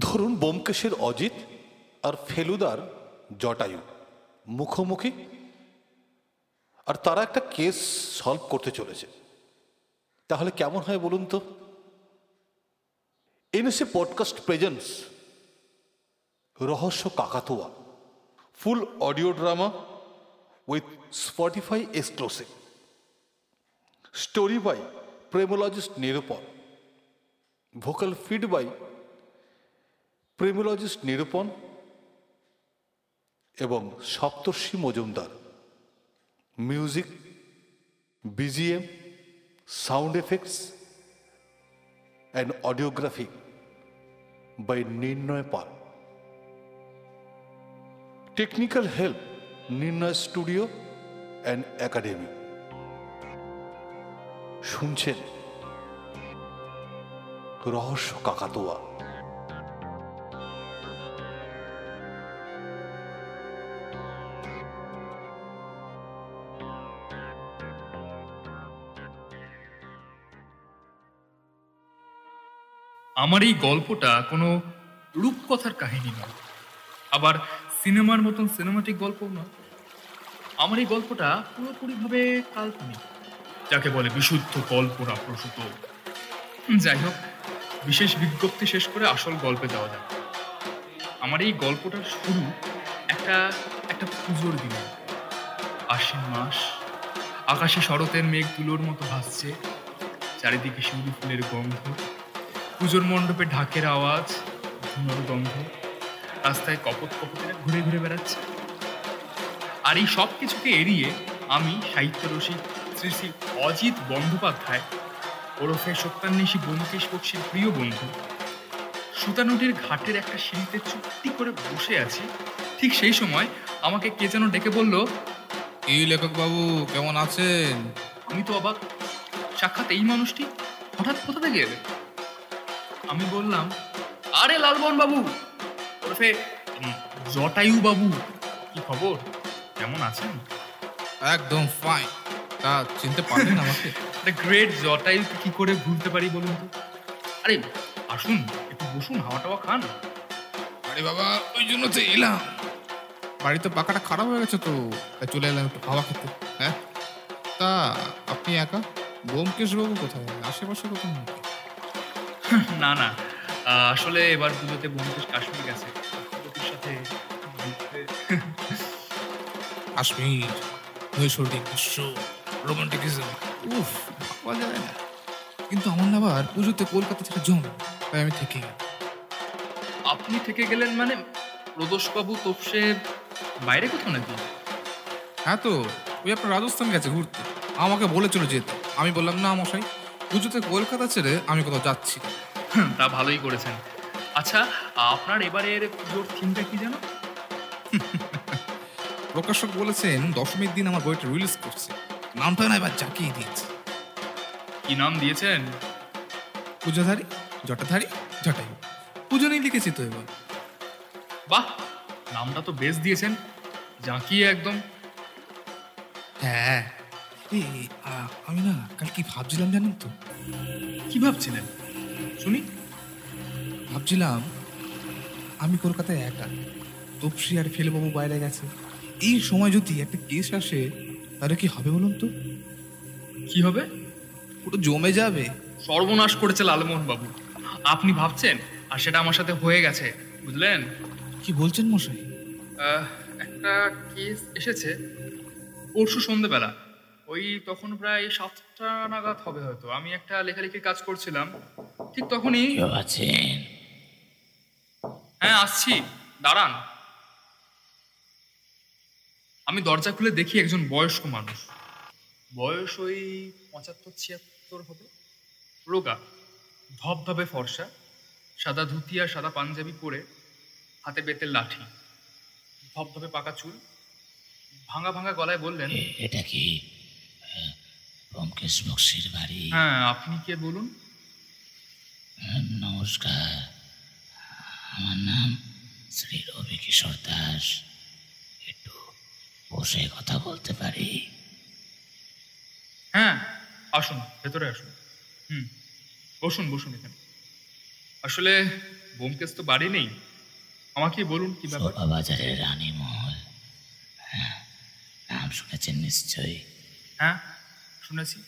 ধরুন বোমকেশের অজিত আর ফেলুদার জটায়ু, মুখোমুখি। আর তারা একটা কেস সলভ করতে চলেছে। তাহলে কেমন হয় বলুন তো? এনএসএ পডকাস্ট প্রেজেন্স রহস্য কাকাতুয়া, full audio drama with Spotify exclusive. Story by premologist Nirupan vocal feed by premologist Nirupan এবং Saptarshi Majumdar music BGM sound effects and audiography by Nirnay Pal technical help Nirnay studio and academy শুনছেন রহস্য কাকাতুয়া। আমার এই গল্পটা কোনো রূপকথার কাহিনী নয়। আবার সিনেমার মতন সিনেমাটিক গল্প নয়। আমার এই গল্পটা পুরোপুরিভাবে কাল্পনিক, যাকে বলে বিশুদ্ধ কল্পনা প্রসূত। যাই হোক, বিশেষ বিজ্ঞপ্তি শেষ করে আসল গল্পে যাওয়া যায় আমার এই গল্পটার শুরু একটা একটা পুজোর দিনে। আশ্বিন মাস, আকাশে শরতের মেঘ তুলোর মতো ভাসছে, চারিদিকে শিউলি ফুলের গন্ধ। পুজোর মণ্ডপে ঢাকের আওয়াজ ধুনোর গন্ধ রাস্তায় কপত কপতেরা ঘুরে ঘুরে বেড়াচ্ছে। আর এই সব কিছুকে এড়িয়ে আমি সাহিত্য রসিক শ্রী শ্রী অজিত বন্দ্যোপাধ্যায় ওরফে সত্যান্বেষী ব্যোমকেশ বক্সির প্রিয় বন্ধু সুতানুটির ঘাটের একটা সিঁড়িতে চুক্তি করে বসে আছি ঠিক সেই সময় আমাকে কে যেন ডেকে বলল এই লেখক বাবু কেমন আছেন? আমি তো অবাক। সাক্ষাৎ এই মানুষটি হঠাৎ কোথা থেকে এলে আমি বললাম আরে লালবন বাবু। ওরফে জটায়ু বাবু। কি খবর? কেমন আছেন? একদম ফাইন তা চিনতে পারলেন আমাকে? দ্য গ্রেট জটায়ু কি করে ভুলতে পারি বলুন তো? আরে আসুন একটু বসুন হাওয়া টাওয়া খান। আরে বাবা ওই জন্য তো এলাম। বাড়িতে পাকাটা খারাপ হয়ে গেছে তো তাই চলে এলাম একটু হাওয়া খেতে হ্যাঁ? তা আপনি একা? বোমকেশ বাবু কোথায়? আশেপাশে কোথাও না না। আসলে এবার পুজোতে বন্ধুদের কাশ্মীর গেছে। ওদের সাথে ঘুরতে। কাশ্মীর নৈসর্গিক দৃশ্য রোমান্টিকিজম। উফ পাওয়া যায় না। কিন্তু আমার না আবার পুজোতে কলকাতা থেকে জম তাই আমি থেকে আপনি থেকে গেলেন মানে প্রদোষবাবু তোপসে বাইরে কোথাও নাকি? হ্যাঁ তো ওই আপনার রাজস্থান গেছে ঘুরতে। আমাকে বলেছিল যেতে। আমি বললাম না মশাই পুজোতে কলকাতা ছেড়ে আমি কোথাও যাচ্ছি না। তা ভালোই করেছেন। আচ্ছা আপনার এবারের পুজোর থিমটা কি জানো? প্রকাশক বলেছেন দশমীর দিন আমার বইটা রিলিজ করছে। নামটা না এবার জাকিয়ে দিয়েছে। কি নাম দিয়েছেন? পুজোধারী জটাধারী জটায়ু। পুজো নিয়ে লিখেছি তো এবার। বাহ! নামটা তো বেশ দিয়েছেন। জাঁকিয়ে একদম। হ্যাঁ। আমি না কাল কি ভাবছিলাম জানেন তো। কি ভাবছিলেন? শুনি? ভাবছিলাম আমি কলকাতায় একা। তপসি আর ফেলেবাবু বাইরে গেছে। এই সময় যদি একটা কেস আসে তাহলে কি হবে বলুন তো? কি হবে? পুরো জমে যাবে। সর্বনাশ করেছে লালমোহন বাবু আপনি ভাবছেন আর সেটা আমার সাথে হয়ে গেছে বুঝলেন? কি বলছেন মশাই? একটা কেস এসেছে পরশু সন্ধেবেলা। ওই তখন প্রায় সাতটা নাগাদ হবে হয়তো। আমি একটা লেখালেখির কাজ করছিলাম। ঠিক তখনই আছেন? হ্যাঁ আসছি। দাঁড়ান। আমি দরজা খুলে দেখি একজন বয়স্ক মানুষ। বয়স ওই পঁচাত্তর ছিয়াত্তর হবে। রোগা। ধবধবে ফর্সা। সাদা ধুতি আর সাদা পাঞ্জাবি পরে হাতে বেতের লাঠি। ধবধবে পাকা চুল। ভাঙা ভাঙা গলায় বললেন এটা কি? ব্যোমকেশ বক্সির বাড়ি হ্যাঁ আপনি কে বলুন? নমস্কার। আমার নাম শ্রী রবি কিশোর দাস। একটু বসে কথা বলতে পারি? হ্যাঁ আসুন ভেতরে আসুন। হুম বসুন বসুন এখানে। আসলে বোমকেশ তো বাড়ি নেই। আমাকে বলুন কি ব্যাপার? বাজারের রানী মহল হ্যাঁ, নাম শুনেছেন নিশ্চয়ই? হ্যাঁ শুনেছি।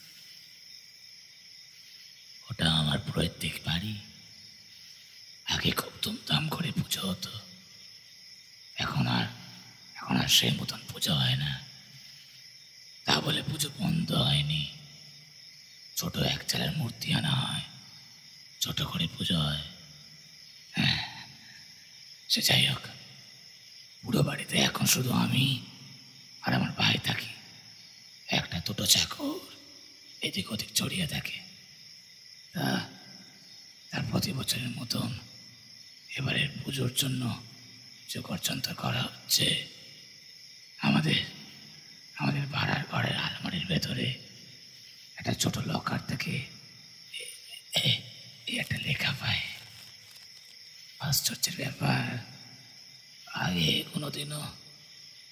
ওটা আমার পৈতৃক বাড়ি। আগে খুব ধুমধাম করে পুজো হতো। এখন আর এখন আর সেই মতন পুজো হয় না। তা বলে পুজো বন্ধ হয়নি। ছোট এক চালের মূর্তি আনা হয়। ছোট করে পুজো হয়। হ্যাঁ, সে যাই হোক। পুরো বাড়িতে এখন শুধু আমি আর আমার ভাই থাকি। একটা দুটো চাকর এদিক ওদিক ছড়িয়ে থাকে। তা তার প্রতি বছরের মতন এবারের পুজোর জন্য যোগরযন্ত্র করা হচ্ছে। আমাদের আমাদের ভাড়ার ঘরের আলমারির ভেতরে একটা ছোট লকার থেকে একটা লেখা পায়। আশ্চর্যের ব্যাপার। আগে কোনোদিনও,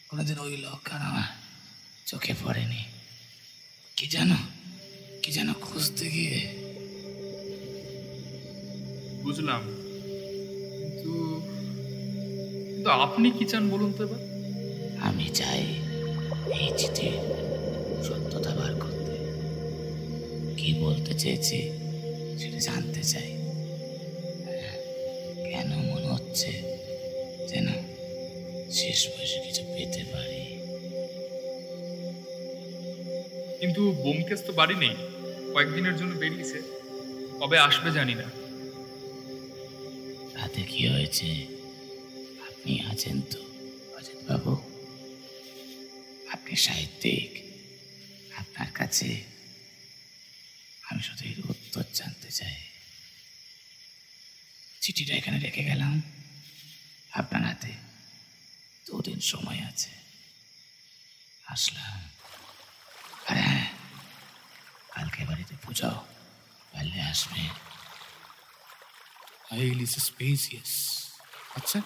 কোনোদিন ওই লকার আমার চোখে পড়েনি। কি জানো? কি যেন খুঁজতে গিয়ে। বুঝলাম। কিন্তু কিন্তু আপনি কি চান বলুন তো এবার? আমি চাই এই চিঠির সত্যতা বার করতে। কি বলতে চেয়েছি সেটা জানতে চাই। হ্যাঁ, কেন মনে হচ্ছে যেন শেষ বয়সে কিছু পেতে পারি। কিন্তু বোমকেশ তো বাড়ি নেই। কয়েকদিনের জন্য বেরিয়েছে। কবে আসবে জানি না। রাতে কি হয়েছে? আপনি আছেন তো, অজিত বাবু। আপনি সাহিত্যিক। আপনার কাছে আমি শুধু এর উত্তর জানতে চাই। চিঠিটা এখানে রেখে গেলাম। আপনার হাতে দুদিন সময় আছে। আসলাম আর হ্যাঁ কালকে পুজো পারলে আসবে হাইলি সাসপিসিয়াস আচ্ছা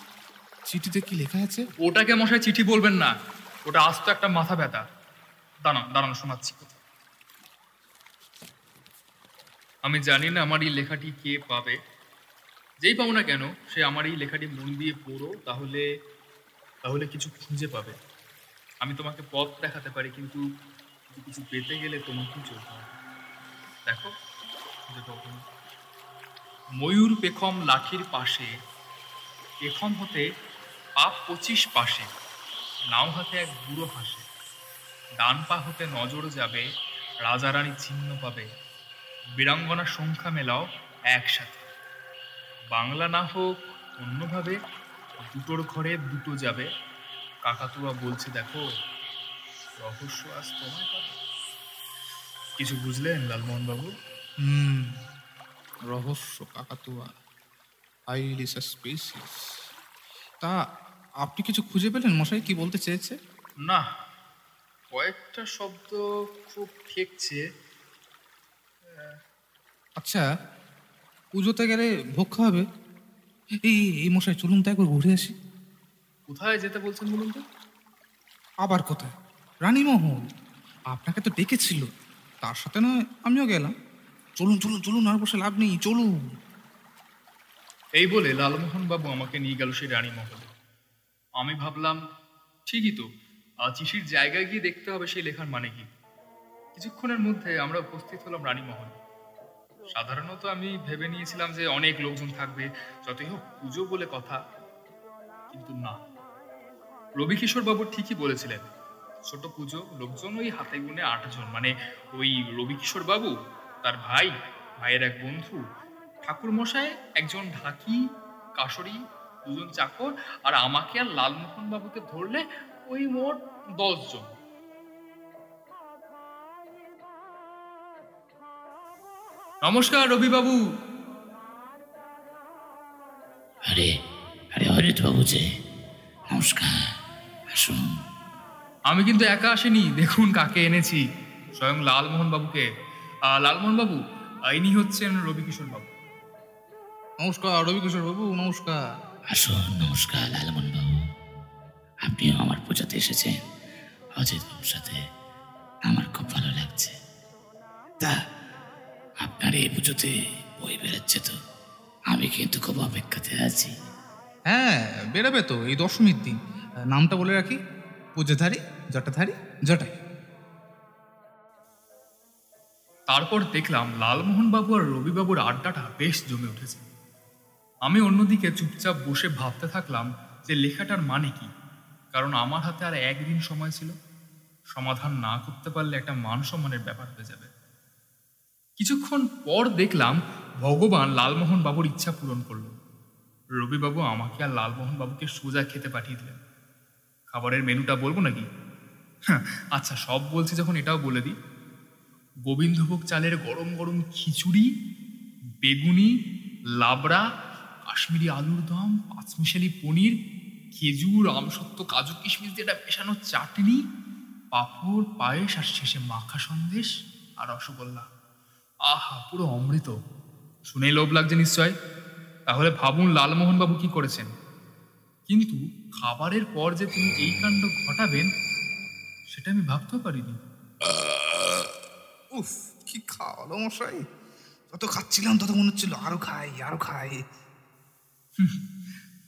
চিঠিতে কি লেখা আছে ওটাকে মশাই চিঠি বলবেন না ওটা আস্ত একটা মাথা ব্যথা দাঁড়ান দাঁড়ান শোনাচ্ছি আমি জানি না আমার এই লেখাটি কে পাবে যেই পাবো না কেন সে আমার এই লেখাটি মন দিয়ে পড়ো তাহলে তাহলে কিছু খুঁজে পাবে আমি তোমাকে পথ দেখাতে পারি কিন্তু কিছু পেতে গেলে তোমাকেই চলতে হবে দেখো। ময়ূর পেখম লাঠির পাশে, পেখম হতে পাপ পঁচিশ পাশে, নাও হাতে এক বুড়ো হাসে। ডান পা হতে নজর যাবে, রাজা রানী চিহ্ন পাবে। বীরাঙ্গনা সংখ্যা মেলাও একসাথে। বাংলা না হোক, অন্যভাবে, দুটোর ঘরে দুটো যাবে। কাকাতুয়া বলছে, দেখো, রহস্য আজ পাবে। কিছু বুঝলেন লালমোহন বাবু হুম। রহস্য কাকাতুয়া হাইলি সাসপিসিয়াস তা আপনি কিছু খুঁজে পেলেন? মশাই কি বলতে চেয়েছে? না কয়েকটা শব্দ খুব ঠেকছে। আচ্ছা পুজোতে গেলে ভোগ খাওয়াবে? এই এই মশাই চলুন তো একবার ঘুরে আসি। কোথায় যেতে বলছেন বলুন তো? আবার কোথায়? রানীমহল আপনাকে তো ডেকেছিল। তার সাথে নয়, আমিও গেলাম। চলুন চলুন চলুন, আর বসে লাভ নেই, চলুন। এই বলে লালমোহন বাবু আমাকে নিয়ে গেল সেই রানী মহলে আমি ভাবলাম, ঠিকই তো চিঠির জায়গায় গিয়ে দেখতে হবে সেই লেখার মানে কি। কিছুক্ষণের মধ্যে আমরা উপস্থিত হলাম রানী মহলে সাধারণত আমি ভেবে নিয়েছিলাম যে অনেক লোকজন থাকবে, যতই হোক পুজো বলে কথা। কিন্তু না। রবি কিশোর বাবু ঠিকই বলেছিলেন ছোট পুজো লোকজন ওই হাতে গুনে আটজন। মানে ওই রবি কিশোর বাবু, তার ভাই, ভাইয়ের এক বন্ধু ঠাকুর মশাই একজন ঢাকি কাসরি দুজন চাকর, আর আমাকে আর লালমোহন বাবুকে ধরলে ওই মোট দশ জন নমস্কার রবি বাবু আরে আরে অরিত বাবু যে, নমস্কার, আসুন। আমি কিন্তু একা আসিনি দেখুন কাকে এনেছি। স্বয়ং লালমোহন বাবুকে লালমোহন বাবু ইনি হচ্ছেন রবি কিশোর বাবু নমস্কার রবিকিশোর বাবু নমস্কার। আসুন নমস্কার লালমোহন বাবু আপনিও আমার পূজাতে এসেছেন। অজিত বাবুর সাথে আমার খুব ভালো লাগছে। তা আপনার এই পুজোতে বই বেরোচ্ছে তো। আমি কিন্তু খুব অপেক্ষাতে আছি। হ্যাঁ বেরোবে তো এই দশমীর দিন। নামটা বলে রাখি। পূজাধারী জটাধারী জটাই তারপর দেখলাম লালমোহনবাবু আর রবিবাবুর আড্ডাটা বেশ জমে উঠেছে। আমি অন্যদিকে চুপচাপ বসে ভাবতে থাকলাম যে লেখাটার মানে কি, কারণ আমার হাতে আর একদিন সময় ছিল। সমাধান না করতে পারলে একটা মান সম্মানের ব্যাপার হয়ে যাবে। কিছুক্ষণ পর দেখলাম ভগবান লালমোহন বাবুর ইচ্ছা পূরণ করল। রবিবাবু আমাকে আর লালমোহন বাবুকে সোজা খেতে পাঠিয়ে দিলেন। খাবারের মেনুটা বলব নাকি? হ্যাঁ, আচ্ছা সব বলছি যখন এটাও বলে দিই। গোবিন্দভোগ চালের গরম গরম খিচুড়ি বেগুনি লাবড়া কাশ্মীরি আলুর দম পাঁচমিশালি পনির খেজুর আমসত্ব কাজু কিশমিশ দিয়ে একটা মেশানো চাটনি পাঁপড় পায়েস আর শেষে মাখা সন্দেশ আর রসগোল্লা। আহা পুরো অমৃত। শুনেই লোভ লাগছে নিশ্চয়। তাহলে ভাবুন লালমোহনবাবু কি করেছেন? কিন্তু খাবারের পর যে তিনি এই কাণ্ড ঘটাবেন সেটা আমি ভাবতেও পারিনি। উফ কি খাওয়ালো মশাই? যত খাচ্ছিলাম তত মনে হচ্ছিল আরও খাই আরও খাই।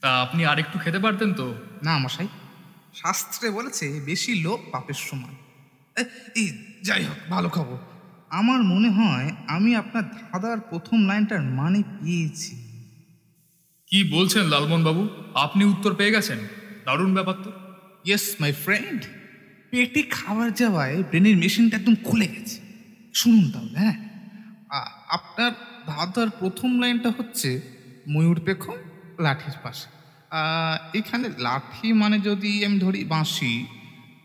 তা আপনি আর একটু খেতে পারতেন তো? না মশাই শাস্ত্রে বলেছে বেশি লোক পাপের সমান। এই যাই হোক ভালো খাব আমার মনে হয় আমি আপনার ধাঁধার প্রথম লাইনটার মানে পেয়েছি। কি বলছেন লালমোহন বাবু আপনি উত্তর পেয়ে গেছেন। দারুণ ব্যাপার তো। ইয়েস মাই ফ্রেন্ড পেটে খাবার যাওয়ায় ব্রেনের মেশিনটা একদম খুলে গেছে। শুনুন তাহলে হ্যাঁ? আপনার ধাঁধার প্রথম লাইনটা হচ্ছে ময়ূর পেখম লাঠির পাশে। এখানে লাঠি মানে যদি আমি ধরি বাঁশি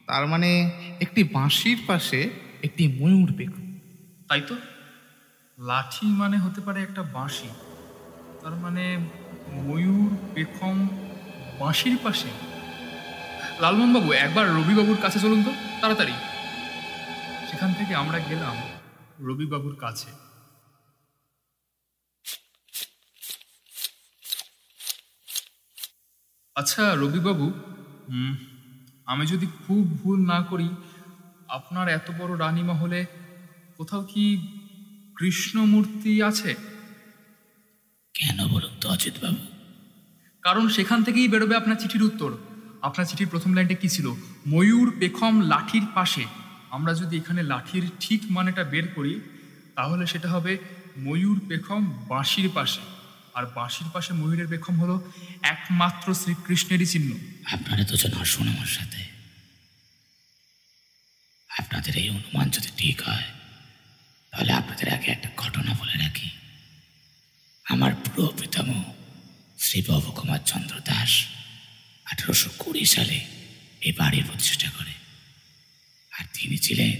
তার মানে একটি বাঁশির পাশে একটি ময়ূর পেখম। তাই তো? লাঠি মানে হতে পারে একটা বাঁশি। তার মানে ময়ূর, পেখম, বাঁশির পাশে। লালমোহনবাবু, একবার রবিবাবুর কাছে চলুন তো, তাড়াতাড়ি। সেখান থেকে আমরা গেলাম রবিবাবুর কাছে। আচ্ছা রবিবাবু আমি যদি খুব ভুল না করি, আপনার এত বড় রানীমহলে কোথাও কি কৃষ্ণমূর্তি আছে? বলুন বাবু কারণ সেখান থেকেই বেরোবে আপনার চিঠির উত্তর। আপনার চিঠির প্রথম লাইনটা কি ছিল? ময়ূর পেখম লাঠির পাশে। আমরা যদি এখানে লাঠির ঠিক মানেটা বের করি তাহলে সেটা হবে ময়ূর পেখম বাঁশির পাশে। আর বাঁশির পাশে ময়ূরের পেখম হলো একমাত্র শ্রীকৃষ্ণেরই চিহ্ন। আপনারা দুজন আসুন আমার সাথে। আপনাদের এই অনুমান যদি ঠিক হয় তাহলে আপনাদের আগে একটা ঘটনা বলে রাখি। আমার পুরো পিতামহ, শ্রী ভবকুমার চন্দ্র দাস আঠারোশো কুড়ি সালে এই বাড়ির প্রতিষ্ঠা করে। আর তিনি ছিলেন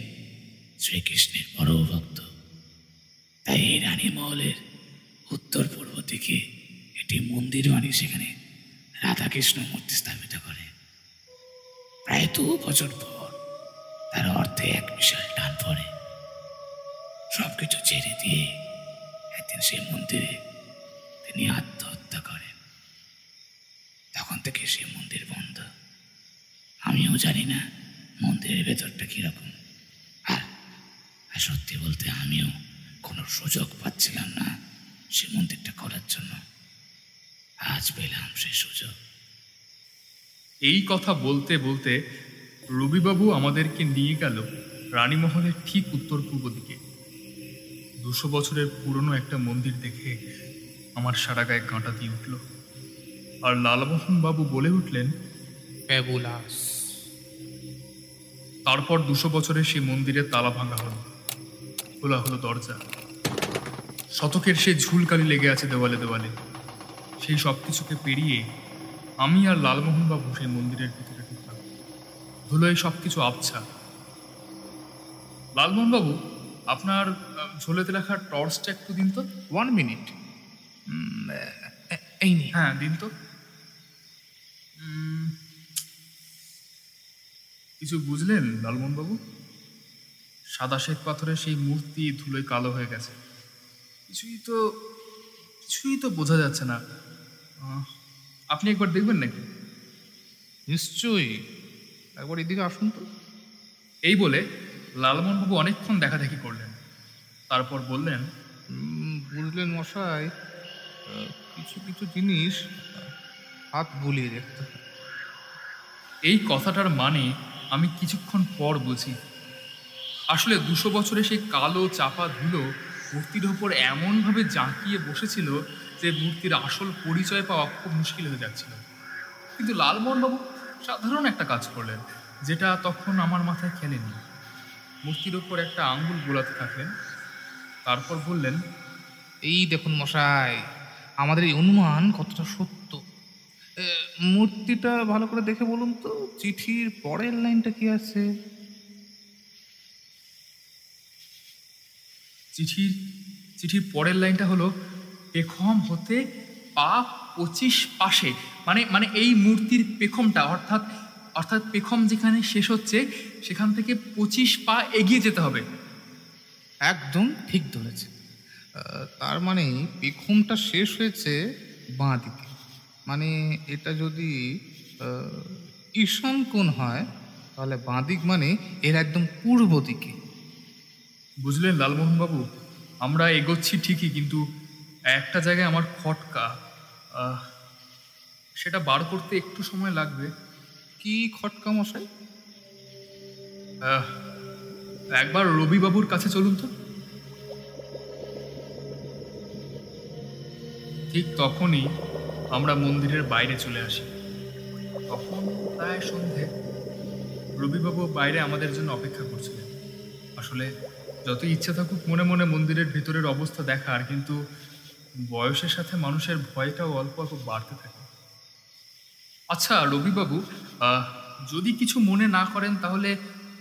শ্রীকৃষ্ণের পরম ভক্ত তাই এই রানী মহলের উত্তর পূর্ব দিকে একটি মন্দির বানিয়ে সেখানে রাধাকৃষ্ণ মূর্তি স্থাপিত করে। প্রায় দু বছর পর তার অর্থে এক বিশাল টান পড়ে। সবকিছু ছেড়ে দিয়ে একদিন সেই মন্দিরে তিনি আত্মহত্যা করেন তখন থেকে সে মন্দির বন্ধ। আমিও জানি না মন্দিরের ভেতরটা কীরকম। আর সত্যি বলতে আমিও কোনো সুযোগ পাচ্ছিলাম না সে মন্দিরটা করার জন্য। আজ পেলাম সে সুযোগ। এই কথা বলতে বলতে রবিবাবু আমাদেরকে নিয়ে গেল রানীমহলের ঠিক উত্তর পূর্ব দিকে। দুশো বছরের পুরনো একটা মন্দির দেখে আমার সারা গায়ে কাঁটা দিয়ে উঠল। আর লালমোহন বাবু বলে উঠলেন ফ্যাবুলাস তারপর দুশো বছরে সেই মন্দিরের তালা ভাঙা হলো। খোলা হলো দরজা। শতকের সেই ঝুলকালি লেগে আছে দেওয়ালে দেওয়ালে। সেই সব কিছুকে পেরিয়ে আমি আর লালমোহন বাবু সেই মন্দিরের ভিতরে ঢুকলাম। ধুলোয় সব কিছু আবছা। লালমোহন বাবু আপনার ঝোলেতে রাখা টর্চটা একটু দিন তো। ওয়ান মিনিট এই নিয়ে হ্যাঁ দিন তো। কিছু বুঝলেন লালমোহন বাবু সাদা শ্বেত পাথরের সেই মূর্তি ধুলোয় কালো হয়ে গেছে। কিছুই তো কিছুই তো বোঝা যাচ্ছে না। আপনি একবার দেখবেন নাকি? নিশ্চয়ই। একবার এদিকে আসুন তো। এই বলে লালমোহন বাবু অনেকক্ষণ দেখাদেখি করলেন। তারপর বললেন বুঝলেন মশাই কিছু কিছু জিনিস হাত বুলিয়ে দেখতে এই কথাটার মানে আমি কিছুক্ষণ পর বুঝি। আসলে দুশো বছরে সেই কালো চাপা ধুলো মূর্তির ওপর এমনভাবে জাঁকিয়ে বসেছিল যে মূর্তির আসল পরিচয় পাওয়া খুব মুশকিল হয়ে যাচ্ছিল। কিন্তু লালমোহনবাবু সাধারণ একটা কাজ করলেন যেটা তখন আমার মাথায় খেলেনি। মূর্তির ওপর একটা আঙ্গুল গোলাতে থাকলেন তারপর বললেন এই দেখুন মশাই আমাদের এই অনুমান কতটা সত্য? মূর্তিটা ভালো করে দেখে বলুন তো চিঠির পরের লাইনটা কি আছে? চিঠির চিঠির পরের লাইনটা হলো পেখম হতে পা পঁচিশ পাশে। মানে মানে এই মূর্তির পেখমটা অর্থাৎ অর্থাৎ পেখম যেখানে শেষ হচ্ছে সেখান থেকে পঁচিশ পা এগিয়ে যেতে হবে। একদম ঠিক ধরেছে তার মানে পেখমটা শেষ হয়েছে বাঁ দিকে। মানে এটা যদি ঈশান কোণ হয় তাহলে বাঁ দিক মানে এর একদম পূর্ব দিকে। বুঝলেন লালমোহনবাবু? আমরা এগোচ্ছি ঠিকই কিন্তু একটা জায়গায় আমার খটকা। সেটা বার করতে একটু সময় লাগবে। কি খটকা মশাই? একবার রবিবাবুর কাছে চলুন তো। ঠিক তখনই আমরা মন্দিরের বাইরে চলে আসি। তখন প্রায় সন্ধে। রবিবাবু বাইরে আমাদের জন্য অপেক্ষা করছিলেন। আসলে যত ইচ্ছা থাকুক মনে মনে মন্দিরের ভিতরের অবস্থা দেখার, কিন্তু বয়সের সাথে মানুষের ভয়টাও অল্প অল্প বাড়তে থাকে। আচ্ছা রবিবাবু যদি কিছু মনে না করেন তাহলে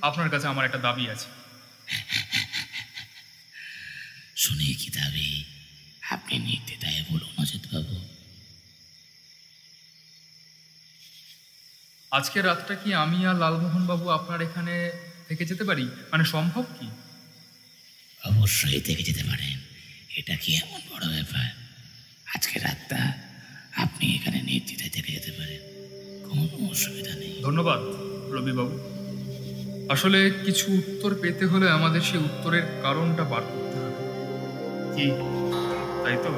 আপনার কাছে আমার একটা দাবি আছে। শুনে কি দাবি? আপনি নির্দ্বিধায় বলুন অজিত বাবু। আজকে রাতটা কি আমি আর লালমোহন বাবু আপনার এখানে থেকে যেতে পারি? মানে সম্ভব কি? অবশ্যই থেকে যেতে পারেন। এটা কি এমন বড় ব্যাপার? আজকে রাতটা আপনি এখানে নির্দ্বিধায় থেকে যেতে পারেন। কোনো অসুবিধা নেই। ধন্যবাদ রবিবাবু। আসলে কিছু উত্তর পেতে হলে আমাদের সেই উত্তরের কারণটা বার করতে হবে। কি তাই তো?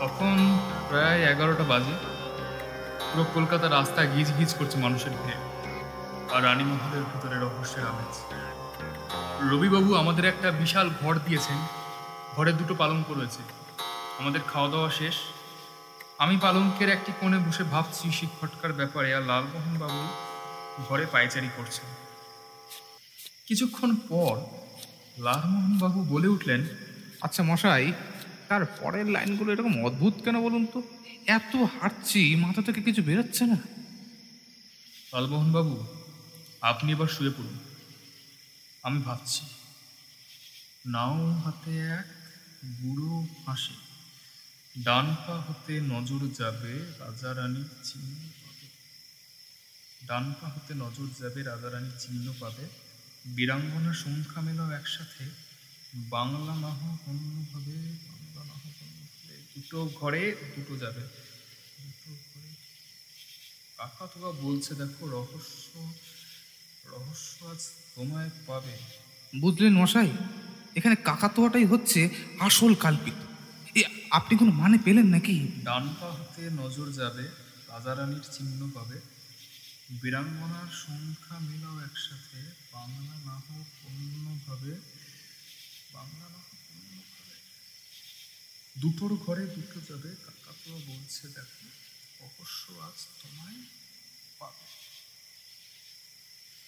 তখন প্রায় এগারোটা বাজে। পুরো কলকাতা রাস্তা গিজ গিজ করছে মানুষের ভিড়ে। আর রানীমহলের ভিতরে রহস্যের আমেজ। রবিবাবু আমাদের একটা বিশাল ঘর দিয়েছেন। ঘরে দুটো পালঙ্ক রয়েছে। আমাদের খাওয়া দাওয়া শেষ। আমি পালঙ্কের একটি কোণে বসে ভাবছি শিক্ষটকার ব্যাপারে। আর লালমোহন বাবু ঘরে পায়চারি করছেন। কিছুক্ষণ পর লালমোহন বাবু বলে উঠলেন আচ্ছা মশাই তার পরের লাইনগুলো এরকম অদ্ভুত কেন বলুন তো? এত হাঁটছি মাথা থেকে কিছু বেরোচ্ছে না। লালমোহন বাবু আপনি এবার শুয়ে পড়ুন। আমি ভাবছি নাও হাতে এক বুড়ো হাসে। ডান পা হতে নজর যাবে রাজা রানীর চিহ্ন পাবে। ডান পা হতে নজর যাবে রাজা রানীর চিহ্ন পাবে। বীরাঙ্গনা সংখ্যা মেলাও একসাথে। বাংলা নাহ অন্যভাবে বাংলা অন্যভাবে দুটো ঘরে দুটো যাবে। দুটো ঘরে। কাকা তোকা বলছে দেখো রহস্য রহস্য আজ তোমায় পাবে। বুঝলেন মশাই এখানে কাকাতোয়াটাই হচ্ছে আসল কাল্পিত। এ আপনি কোনো মানে পেলেন নাকি? ডান পা হতে নজর যাবে রাজারানীর চিহ্ন পাবে। বীরাঙ্গনার সংখ্যা মিলাও একসাথে, বাংলা না হোক অন্যভাবে, বাংলা না হোক অন্যভাবে। দুটোর ঘরে দুটো যাবে, কাকাতুয়া বলছে, দেখো, অবশ্য আজ তোমায় পাবে।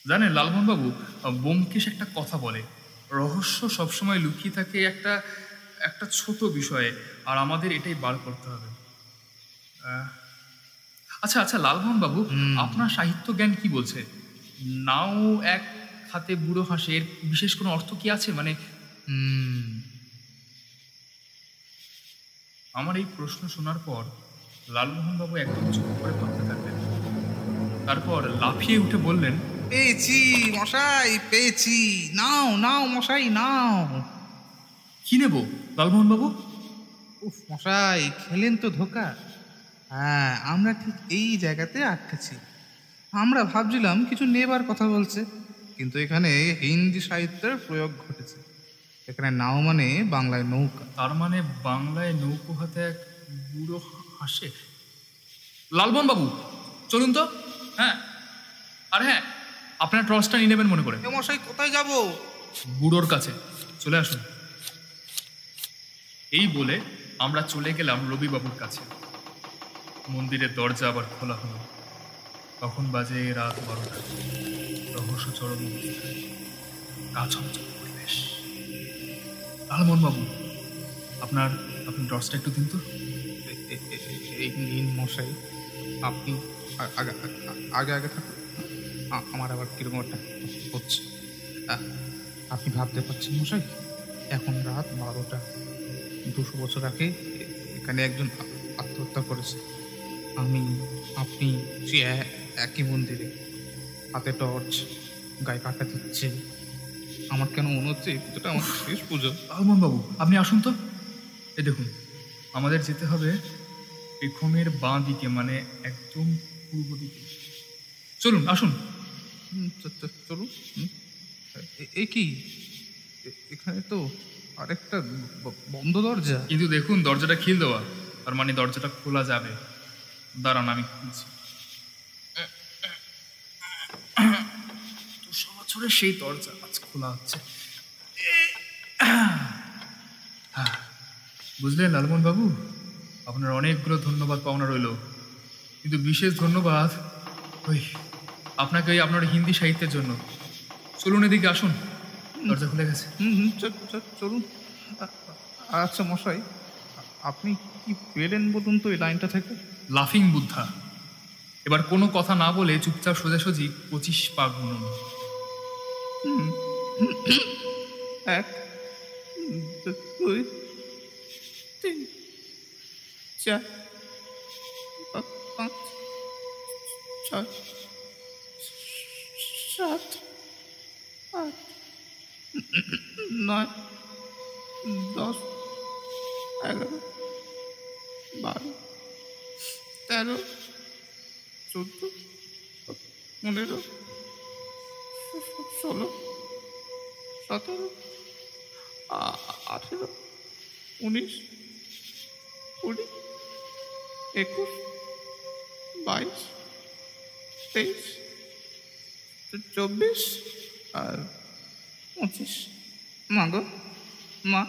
জানেন, লালমোহনবাবু বোমকেশ একটা কথা বলে। রহস্য সবসময় লুকিয়ে থাকে একটা একটা ছোট বিষয়ে, আর আমাদের এটাই বার করতে হবে। আচ্ছা আচ্ছা লালমোহন বাবু আপনার সাহিত্য জ্ঞান কি বলছে? নাও এক হাতে বুড়ো হাসে এর বিশেষ কোনো অর্থ কি আছে? মানে আমার এই প্রশ্ন শোনার পর লালমোহন বাবু একদম চুপ করে ভাবতে থাকলেন। তারপর লাফিয়ে উঠে বললেন পেয়েছি মশাই পেয়েছি। নাও নাও মশাই নাও। কি নেব লালমোহন বাবু? উফ মশাই খেলেন তো ধোকা। হ্যাঁ আমরা ঠিক এই জায়গাতে আটকেছি আমরা ভাবছিলাম কিছু নেবার কথা বলছে কিন্তু এখানে হিন্দি সাহিত্যের প্রয়োগ ঘটেছে। এখানে নাও মানে বাংলায় নৌকা। তার মানে বাংলায় নৌকো হাতে এক বুড়ো হাসে। লালবন বাবু চলুন তো। হ্যাঁ আর হ্যাঁ আপনার টর্চটা নিয়ে নেবেন মনে করে। মশাই কোথায় যাব? বুড়োর কাছে চলে আসুন। এই বলে আমরা চলে গেলাম রবিবাবুর কাছে। মন্দিরের দরজা আবার খোলা হলো। তখন বাজে রাত বারোটা। রহস্য চরম কাছমচম পরিবেশ লালমোহন বাবু আপনার, আপনি টর্চটা একটু দিন তো। এই মশাই। আপনি আগে আগে- আগে থাকুন। আমার আবার কীরকম একটা হচ্ছে। আপনি ভাবতে পারছেন মশাই, এখন রাত বারোটা। দুশো বছর আগে এখানে একজন আত্মহত্যা করেছে। আমি আপনি সে এ- একই মন্দিরে হাতে টর্চ গায়ে কাটা দিচ্ছে আমার কেন মনে হচ্ছে এই পুজোটা আমার শেষ পুজো? লালমোহন বাবু আপনি আসুন তো। এই দেখুন আমাদের যেতে হবে পেখমের বাঁ দিকে মানে একদম পূর্ব দিকে। চলুন আসুন। চলুন। এ- এ কি? এখানে তো আরেকটা বন্ধ দরজা। কিন্তু দেখুন দরজাটা খিল দেওয়া তার মানে দরজাটা খোলা যাবে। দাঁড়ান আমি খুলছি দুশো বছরের সেই দরজা আজ খোলা হচ্ছে। হ্যাঁ, বুঝলেন লালমোহন বাবু আপনার অনেকগুলো ধন্যবাদ পাওনা রইল। কিন্তু বিশেষ ধন্যবাদ ওই আপনাকে ওই আপনার হিন্দি সাহিত্যের জন্য। চলুন এদিকে আসুন। দরজা খুলে গেছে। হুম হুম, চলুন। আচ্ছা মশাই আপনি কি পেলেন বলুন তো এই লাইনটা থেকে? লাফিং বুদ্ধা। এবার কোনো কথা না বলে চুপচাপ সোজাসুজি পঁচিশ পা গুনুন। এক, দুই, তিন, চার, পাঁচ, ছয়, সাত, আট, নয়, দশ, এগারো, বারো তেরো, চোদ্দ, পনেরো, ষোলো, সতেরো আঠেরো, উনিশ, কুড়ি, একুশ, বাইশ, তেইশ, চব্বিশ আর পঁচিশ। মা মা,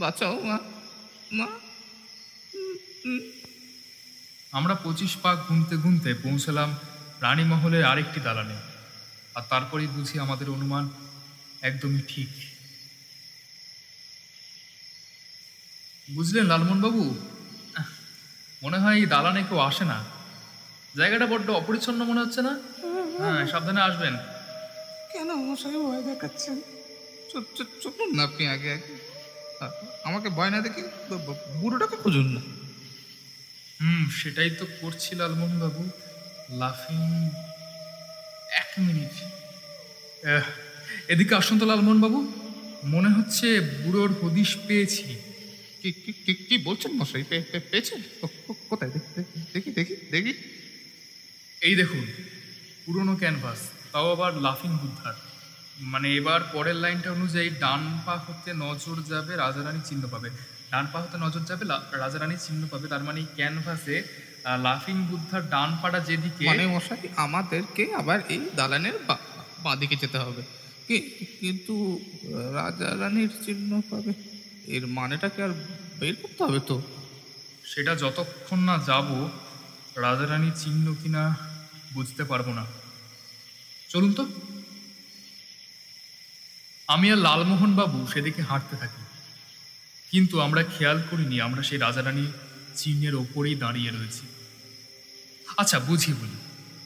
বাঁচাও, মা মা আমরা পঁচিশ পাক গুনতে গুনতে পৌঁছলাম রানীমহলের আরেকটি দালানে। আর তারপরেই বুঝি আমাদের অনুমান একদমই ঠিক। বুঝলেন লালমোহনবাবু? মনে হয় এই দালানে কেউ আসে না। জায়গাটা বড্ড অপরিচ্ছন্ন মনে হচ্ছে না? হ্যাঁ সাবধানে আসবেন। কেন মশাই ভয় দেখাচ্ছেন? চলুন না আপনি আগে আগে। আমাকে ভয় না দেখি বুড়োটাকে খুঁজুন না। হুম সেটাই তো করছি লালমোহন বাবু লাফিং এক মিনিট। এদিকে আসুন তো লালমোহন বাবু মনে হচ্ছে বুড়োর হদিশ পেয়েছি। কি কি কি- কি বলছেন মশাই? পেয়েছেন? কোথায়? দেখি দেখি দেখি। এই দেখুন পুরনো ক্যানভাস তাও আবার লাফিং বুদ্ধার মানে এবার পরের লাইনটা অনুযায়ী ডান পা হতে নজর যাবে রাজারানী চিহ্ন পাবে। ডান পা হতে নজর যাবে লা- রাজারানী চিহ্ন পাবে। তার মানে এই ক্যানভাসে লাফিং বুদ্ধার ডান পাটা যেদিকে মানে মশাই আমাদেরকে আবার এই দালানের বা- বাঁ দিকে যেতে হবে। কি- কিন্তু রাজা রানীর চিহ্ন পাবে। এর মানেটাকে আর বের করতে হবে তো? সেটা যতক্ষণ না যাব রাজারানী চিহ্ন কিনা বুঝতে পারব না। চলুন তো। আমি আর লালমোহন বাবু সেদিকে হাঁটতে থাকি। কিন্তু আমরা খেয়াল করিনি আমরা সেই রাজারানী চিহ্নের ওপরেই দাঁড়িয়ে রয়েছি। আচ্ছা বুঝি বলি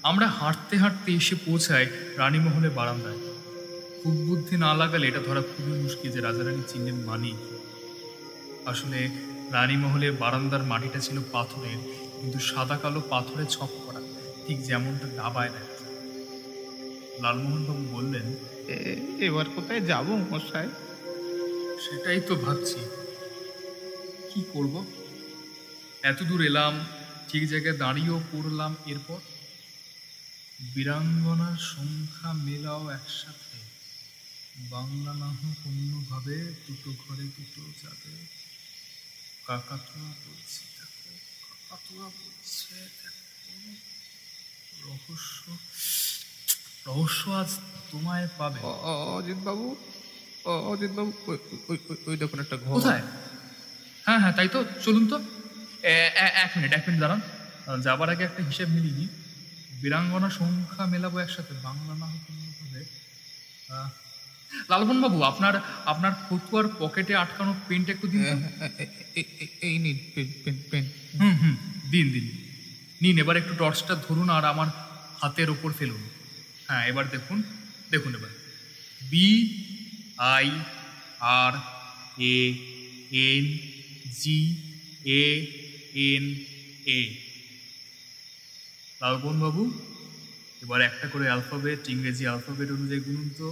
আমরা হাঁটতে হাঁটতে এসে পৌঁছাই রানীমহলের বারান্দায়। খুব বুদ্ধি না লাগালে এটা ধরা খুবই মুশকিল যে রাজারানী চিহ্নের মানি। আসলে রানীমহলের বারান্দার মাটিটা ছিল পাথরের কিন্তু সাদা কালো পাথরে ছক করা ঠিক যেমনটা দাবায় দেখা যায়। লালমোহনবাবু বললেন এবার কোথায় যাব মশাই? সেটাই তো ভাবছি। কি করব? এত দূর এলাম ঠিক জায়গায় দাঁড়িয়েও পড়লাম এরপর বীরাঙ্গনার সংখ্যা মেলাও একসাথে। বাংলা না হোক অন্যভাবে দুটো ঘরে দুটো যাবে। কাকাতুয়া বলছে দেখো কাকাতুয়া বলছে রহস্য রহস্য আজ তোমায় পাবে। অজিত বাবু অজিত বাবু ওই- ওই ওই- ওই দেখুন একটা ঘর। কোথায়? হ্যাঁ হ্যাঁ তাই তো। চলুন তো। এক মিনিট এক মিনিট দাঁড়ান। যাবার আগে একটা হিসেব মিলিয়ে নিই। বীরাঙ্গনা সংখ্যা মেলাবো একসাথে বাংলা না আহ, লালমোহন বাবু আপনার আপনার ফতুয়ার পকেটে আটকানো পেনটা একটু দিন এই নিন পেন পেন পেন। হুম হুম দিন দিন। নিন এবার একটু টর্চটা ধরুন আর আমার হাতের ওপর ফেলুন। হ্যাঁ এবার দেখুন দেখুন এবার। B I R A N G A N A লালবন বাবু? এবার একটা করে অ্যালফাবেট ইংরেজি অ্যালফাবেট অনুযায়ী গুনুন তো।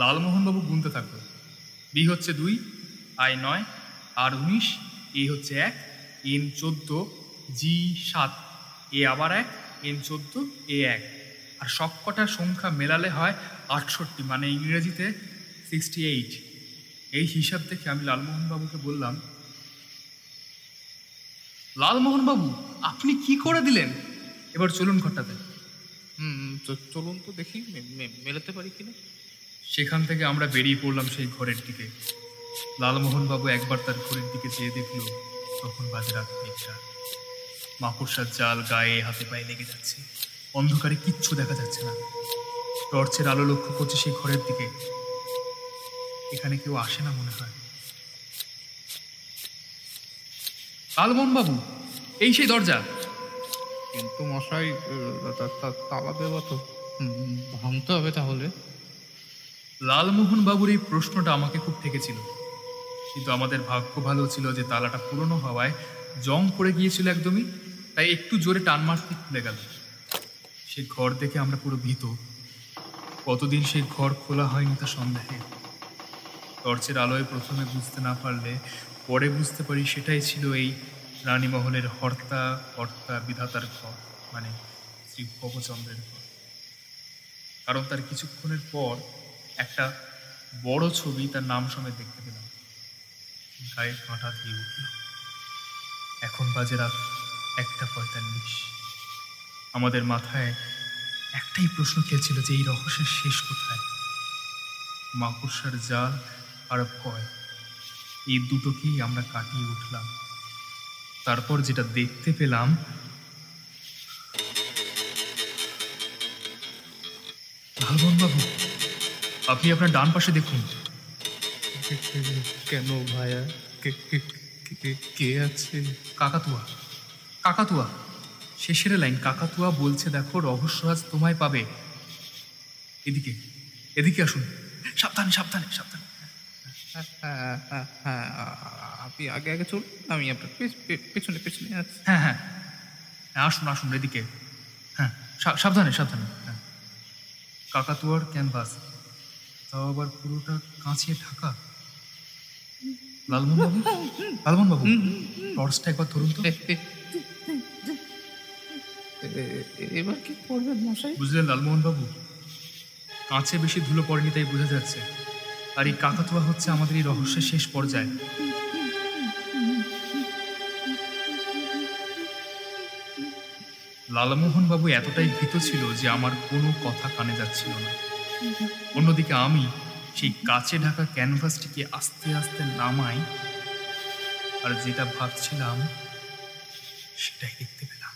লালমোহন বাবু গুনতে থাকবে বি হচ্ছে দুই আই নয়, আর উনিশ এ হচ্ছে এক এন চোদ্দ জি সাত এ আবার এক এন চোদ্দ এ এক। আর সবকটা সংখ্যা মেলালে হয় আটষট্টি মানে ইংরেজিতে সিক্সটি এইট এই হিসাব দেখে আমি লালমোহন বাবুকে বললাম লালমোহন বাবু আপনি কি করে দিলেন? এবার চলুন ঘরটাতে হুম চলুন তো দেখি মেলাতে পারি কিনা? সেখান থেকে আমরা বেরিয়ে পড়লাম সেই ঘরের দিকে। লালমোহন বাবু একবার তার ঘরের দিকে চেয়ে দেখল তখন বাজে রাত একটা মাকড়সার জাল গায়ে হাতে পায়ে লেগে যাচ্ছে। অন্ধকারে কিচ্ছু দেখা যাচ্ছে না। টর্চের আলো লক্ষ্য করছে সেই ঘরের দিকে। এখানে কেউ আসে না মনে হয়। বাবু এই সেই দরজা। কিন্তু মশাই তালা দেওয়া তো। ভাঙতে হবে তাহলে। লালমোহন বাবুর এই প্রশ্নটা আমাকে খুব ঠেকেছিল কিন্তু আমাদের ভাগ্য ভালো ছিল যে তালাটা পুরনো হওয়ায় জং পড়ে গিয়েছিল একদমই তাই একটু জোরে টান মারতে খুলে গেল। সে ঘর দেখে আমরা পুরো ভীত। কতদিন সেই ঘর খোলা হয়নি তা সন্দেহে। টর্চের আলোয় প্রথমে বুঝতে না পারলে পরে বুঝতে পারি সেটাই ছিল এই রানীমহলের হর্তা, কর্তা, বিধাতার ঘর মানে শ্রী ভবচন্দ্রের ঘর। কারণ তার কিছুক্ষণের পর একটা বড় ছবি তার নাম সমেত দেখতে পেলাম। গায়ে কাঁটা দিয়ে উঠল। এখন বাজে রাত একটা পঁয়তাল্লিশ। আমাদের মাথায় একটাই প্রশ্ন খেলছিল যে এই রহস্যের শেষ কোথায়? মাকড়সার জাল আর ভয় এই দুটোকেই আমরা কাটিয়ে উঠলাম। তারপর যেটা দেখতে পেলাম লালবন বাবু আপনি আপনার ডান পাশে দেখুন। কেন ভাইয়া কে আছে? কাকাতুয়া। কাকাতুয়া। শেষের লাইন কাকাতুয়া বলছে দেখো রহস্য আজ তোমায় পাবে। এদিকে এদিকে আসুন। সাবধানে সাবধানে সাবধানে। হ্যাঁ হ্যাঁ, হ্যাঁ, আপনি আগে আগে চলুন আমি আপনার পেছনে পেছনে আছি হ্যাঁ হ্যাঁ। আসুন আসুন এদিকে। হ্যাঁ সাবধানে সাবধানে। হ্যাঁ। কাকাতুয়ার ক্যানভাস তাও আবার পুরোটা কাঁচিয়ে ঢাকা? লালমোহন বাবু? লালমোহন বাবু টর্চটা একবার ধরুন তো। এবার কি করবেন মশাই? বুঝলেন লালমোহন বাবু কাঁচে বেশি ধুলো পড়েনি তাই বোঝা যাচ্ছে। আর এই কাকাতুয়া হচ্ছে আমাদের এই রহস্যের শেষ পর্যায়ে। লালমোহন বাবু এতটাই ভীত ছিল যে আমার কোনো কথা কানে যাচ্ছিল না। অন্যদিকে আমি সেই কাছে ঢাকা ক্যানভাসটিকে আস্তে আস্তে নামাই আর যেটা ভাবছিলাম, সেটাই দেখতে পেলাম।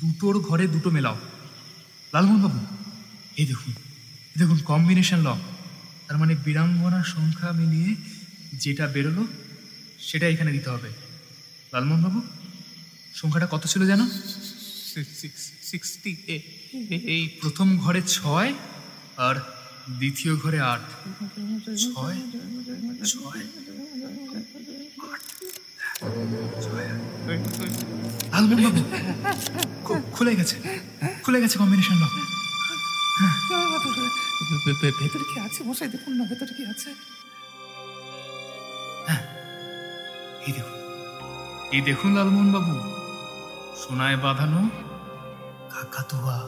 দুটোর ঘরে দুটো মেলাও। লালমোহন বাবু এই দেখুন। দেখুন কম্বিনেশন লক তার মানে বীরাঙ্গনার সংখ্যা মিলিয়ে যেটা বেরোলো সেটা এখানে দিতে হবে। লালমোহন বাবু সংখ্যাটা কত ছিল জানো সিক্সটি এই প্রথম ঘরে ছয় আর দ্বিতীয় ঘরে আট। ছয় খুলে গেছে। খুলে গেছে কম্বিনেশন লক ভেতরে কি আছে মশাই? দেখুন না, ভেতরে কি আছে? এই দেখুন। এই দেখুন লালমোহন বাবু সোনায় বাঁধানো কাকাতুয়া